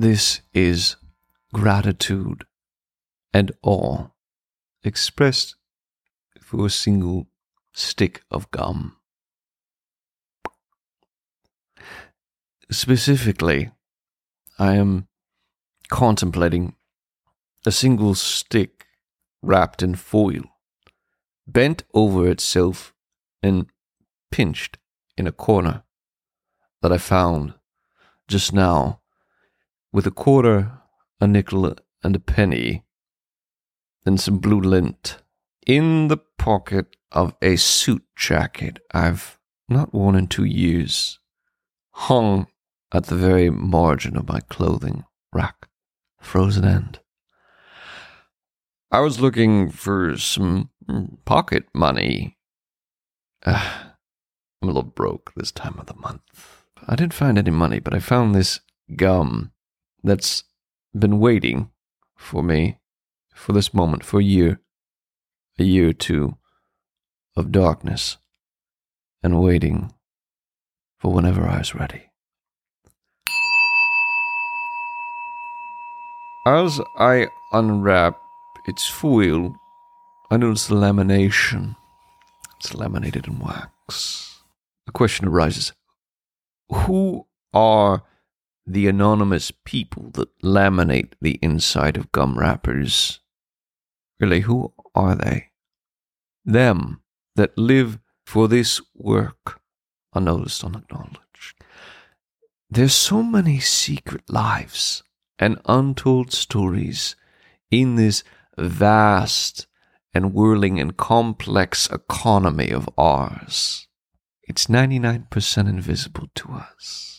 This is gratitude and awe expressed through a single stick of gum. Specifically, I am contemplating a single stick wrapped in foil, bent over itself and pinched in a corner that I found just now with a quarter, a nickel, and a penny, and some blue lint in the pocket of a suit jacket I've not worn in two years, hung at the very margin of my clothing rack, frozen end. I was looking for some pocket money. Uh, I'm a little broke this time of the month. I didn't find any money, but I found this gum that's been waiting for me for this moment for a year, a year or two of darkness, and waiting for whenever I was ready. As I unwrap its foil, I notice the lamination. It's laminated in wax. The question arises who are the anonymous people that laminate the inside of gum wrappers. Really, who are they? Them that live for this work, unnoticed, unacknowledged. There's so many secret lives and untold stories in this vast and whirling and complex economy of ours. It's 99% invisible to us.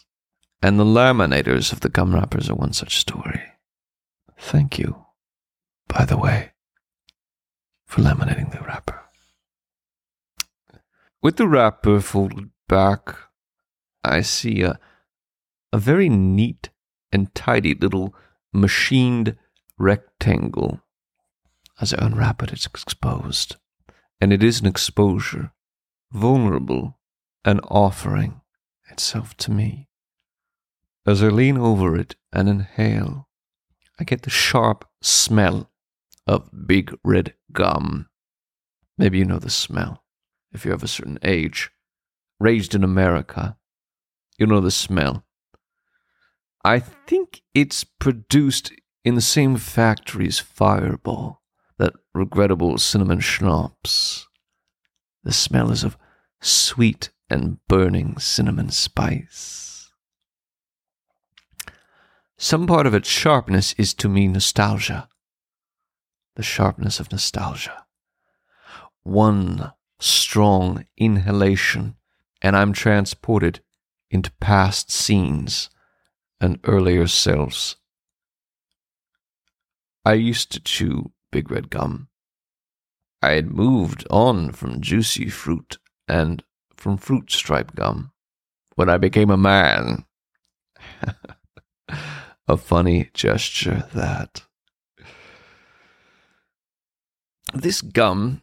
And the laminators of the gum wrappers are one such story. Thank you, by the way, for laminating the wrapper. With the wrapper folded back, I see a, a very neat and tidy little machined rectangle. As I unwrap it, it's exposed. And it is an exposure, vulnerable and offering itself to me. As I lean over it and inhale, I get the sharp smell of big red gum. Maybe you know the smell if you're of a certain age. Raised in America, you know the smell. I think it's produced in the same factory as Fireball, that regrettable cinnamon schnapps. The smell is of sweet and burning cinnamon spice. Some part of its sharpness is to me nostalgia. The sharpness of nostalgia. One strong inhalation, and I'm transported into past scenes and earlier selves. I used to chew big red gum. I had moved on from juicy fruit and from fruit stripe gum when I became a man. a funny gesture that. This gum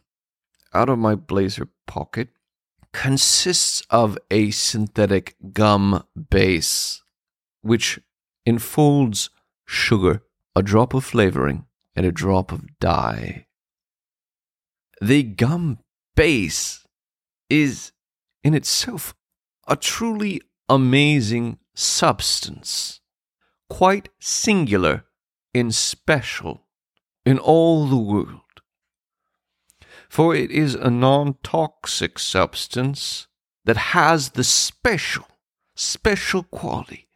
out of my blazer pocket consists of a synthetic gum base, which enfolds sugar, a drop of flavoring, and a drop of dye. The gum base is in itself a truly amazing substance quite singular and special in all the world. For it is a non toxic substance that has the special, special quality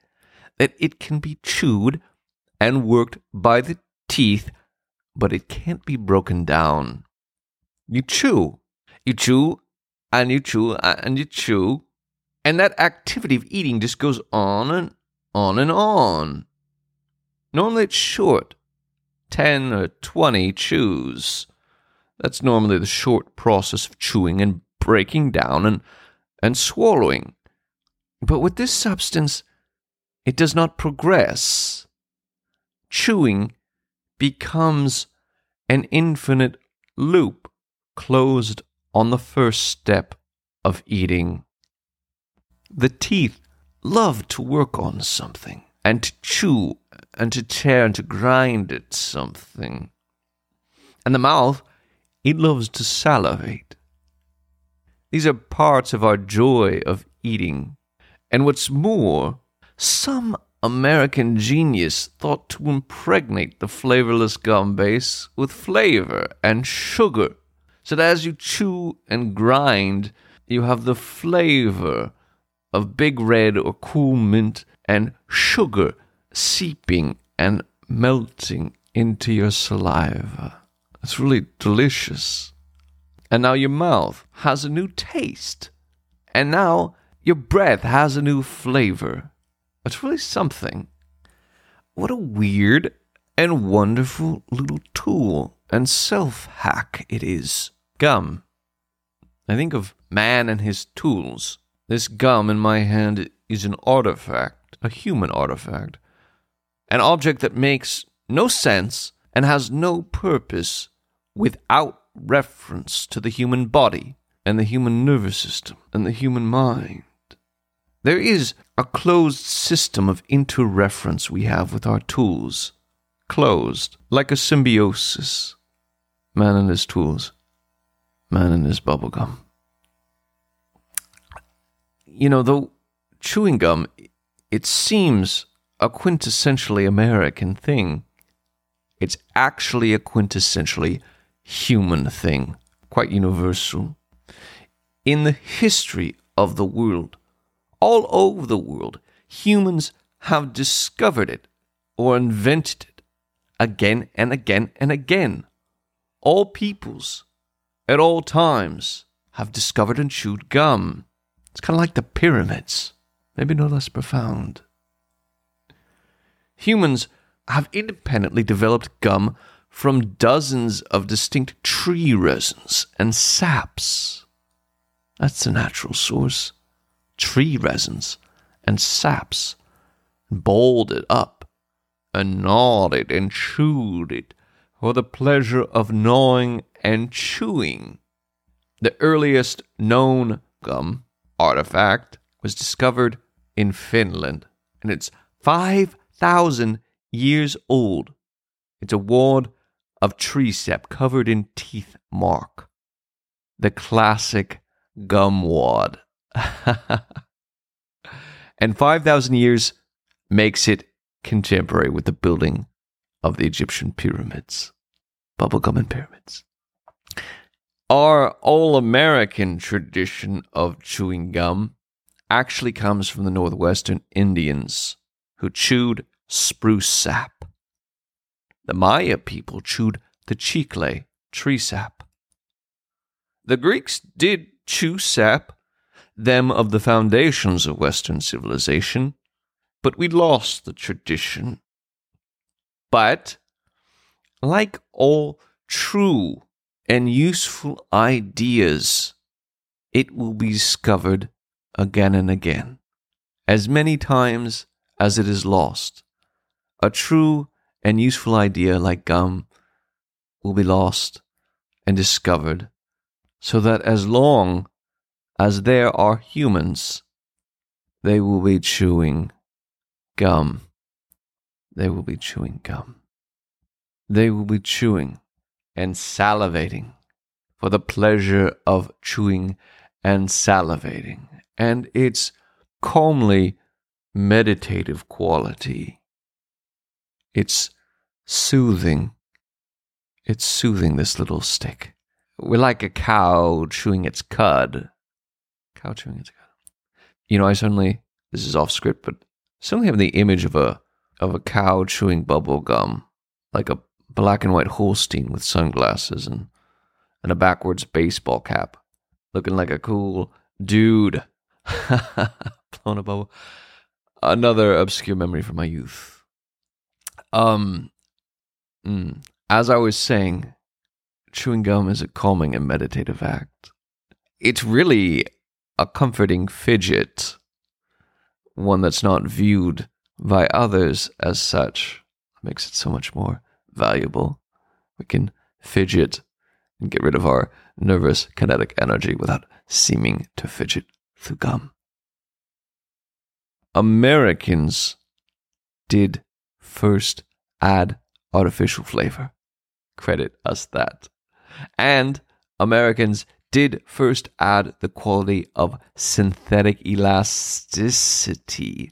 that it can be chewed and worked by the teeth, but it can't be broken down. You chew, you chew, and you chew, and you chew, and that activity of eating just goes on and on and on. Normally it's short 10 or 20 chews. That's normally the short process of chewing and breaking down and, and swallowing. But with this substance, it does not progress. Chewing becomes an infinite loop closed on the first step of eating. The teeth love to work on something. and to chew and to tear and to grind at something. And the mouth, it loves to salivate. These are parts of our joy of eating. And what's more, some American genius thought to impregnate the flavorless gum base with flavor and sugar, so that as you chew and grind, you have the flavor of big red or cool mint and sugar seeping and melting into your saliva. It's really delicious. And now your mouth has a new taste. And now your breath has a new flavor. It's really something. What a weird and wonderful little tool and self hack it is. Gum. I think of man and his tools. This gum in my hand is an artifact, a human artifact, an object that makes no sense and has no purpose without reference to the human body and the human nervous system and the human mind. There is a closed system of interreference we have with our tools. Closed, like a symbiosis. Man and his tools, man and his bubblegum. You know, though chewing gum, it seems a quintessentially American thing, it's actually a quintessentially human thing, quite universal. In the history of the world, all over the world, humans have discovered it or invented it again and again and again. All peoples, at all times, have discovered and chewed gum. It's kind of like the pyramids, maybe no less profound. Humans have independently developed gum from dozens of distinct tree resins and saps. That's the natural source. Tree resins and saps. Balled it up and gnawed it and chewed it for the pleasure of gnawing and chewing. The earliest known gum artifact was discovered in Finland, and it's 5,000 years old. It's a wad of sap covered in teeth mark. The classic gum wad. and 5,000 years makes it contemporary with the building of the Egyptian pyramids, bubblegum and pyramids. Our all American tradition of chewing gum actually comes from the Northwestern Indians who chewed spruce sap. The Maya people chewed the chicle, tree sap. The Greeks did chew sap, them of the foundations of Western civilization, but we lost the tradition. But, like all true and useful ideas, it will be discovered again and again, as many times as it is lost. A true and useful idea like gum will be lost and discovered, so that as long as there are humans, they will be chewing gum. They will be chewing gum. They will be chewing and salivating for the pleasure of chewing and salivating and its calmly meditative quality it's soothing. It's soothing this little stick. We're like a cow chewing its cud. Cow chewing its cud. You know, I suddenly this is off script, but suddenly have the image of a of a cow chewing bubble gum, like a black and white Holstein with sunglasses and and a backwards baseball cap, looking like a cool dude. Blown a bubble. Another obscure memory from my youth. Um, mm, as I was saying, chewing gum is a calming and meditative act. It's really a comforting fidget, one that's not viewed by others as such. Makes it so much more valuable. We can fidget and get rid of our nervous kinetic energy without seeming to fidget through gum. Americans did first add artificial flavor. Credit us that. And Americans did first add the quality of synthetic elasticity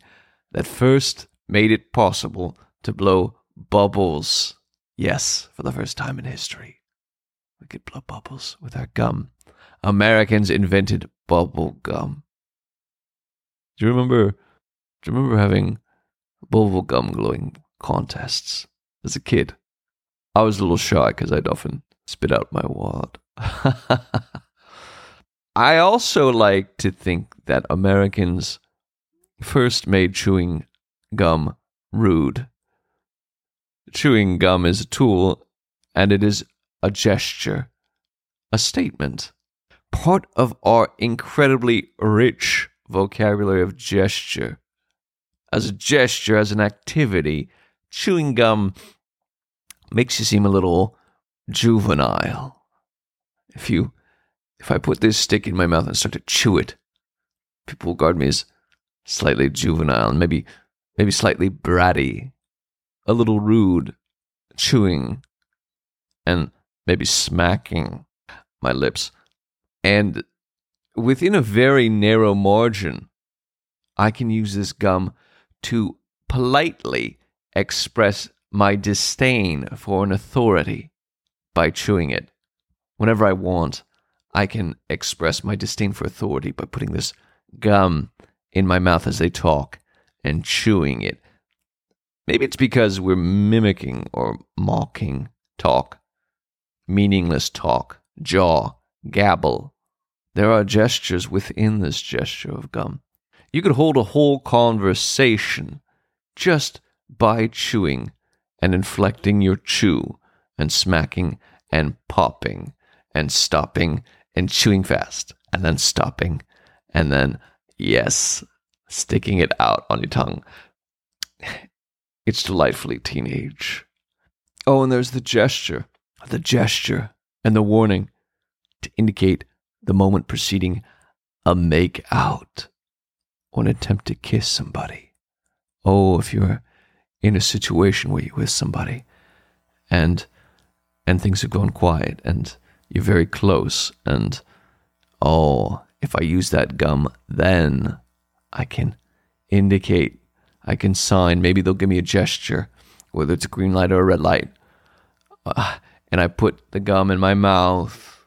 that first made it possible to blow bubbles. Yes, for the first time in history, we could blow bubbles with our gum. Americans invented bubble gum. Do you remember? Do you remember having bubble gum glowing contests as a kid? I was a little shy because I'd often spit out my wad. I also like to think that Americans first made chewing gum rude. Chewing gum is a tool and it is a gesture, a statement. Part of our incredibly rich vocabulary of gesture. As a gesture, as an activity, chewing gum makes you seem a little juvenile. If you if I put this stick in my mouth and start to chew it, people will regard me as slightly juvenile and maybe maybe slightly bratty, a little rude, chewing and maybe smacking my lips. And within a very narrow margin, I can use this gum to politely express my disdain for an authority by chewing it. Whenever I want, I can express my disdain for authority by putting this gum in my mouth as they talk and chewing it. Maybe it's because we're mimicking or mocking talk, meaningless talk, jaw, gabble. There are gestures within this gesture of gum. You could hold a whole conversation just by chewing and inflecting your chew and smacking and popping and stopping and chewing fast and then stopping and then, yes, sticking it out on your tongue. It's delightfully teenage. Oh, and there's the gesture, the gesture and the warning to indicate the moment preceding a make out or an attempt to kiss somebody. Oh, if you're in a situation where you're with somebody and and things have gone quiet and you're very close and oh if i use that gum then i can indicate i can sign maybe they'll give me a gesture whether it's a green light or a red light uh, and i put the gum in my mouth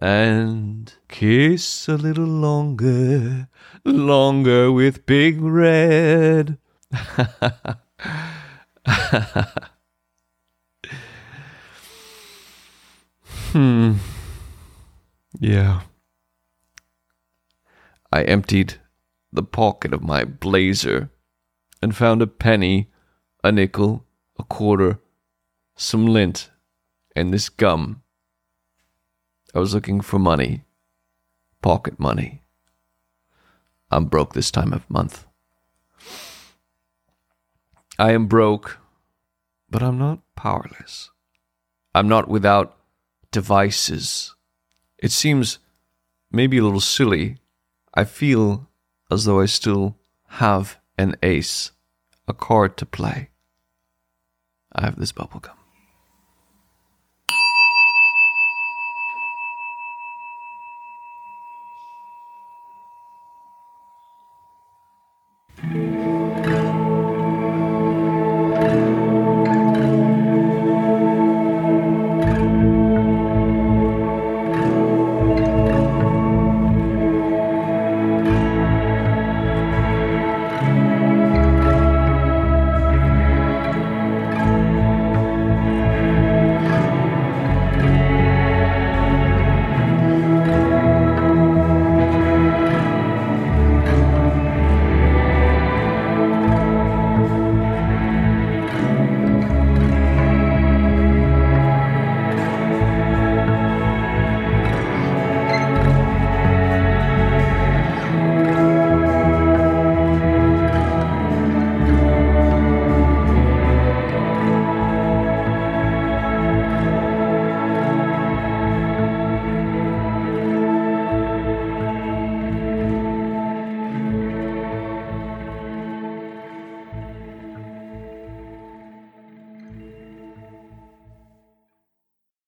and kiss a little longer longer with big red Hmm. Yeah. I emptied the pocket of my blazer and found a penny, a nickel, a quarter, some lint, and this gum. I was looking for money, pocket money. I'm broke this time of month. I am broke, but I'm not powerless. I'm not without devices. It seems maybe a little silly. I feel as though I still have an ace, a card to play. I have this bubblegum.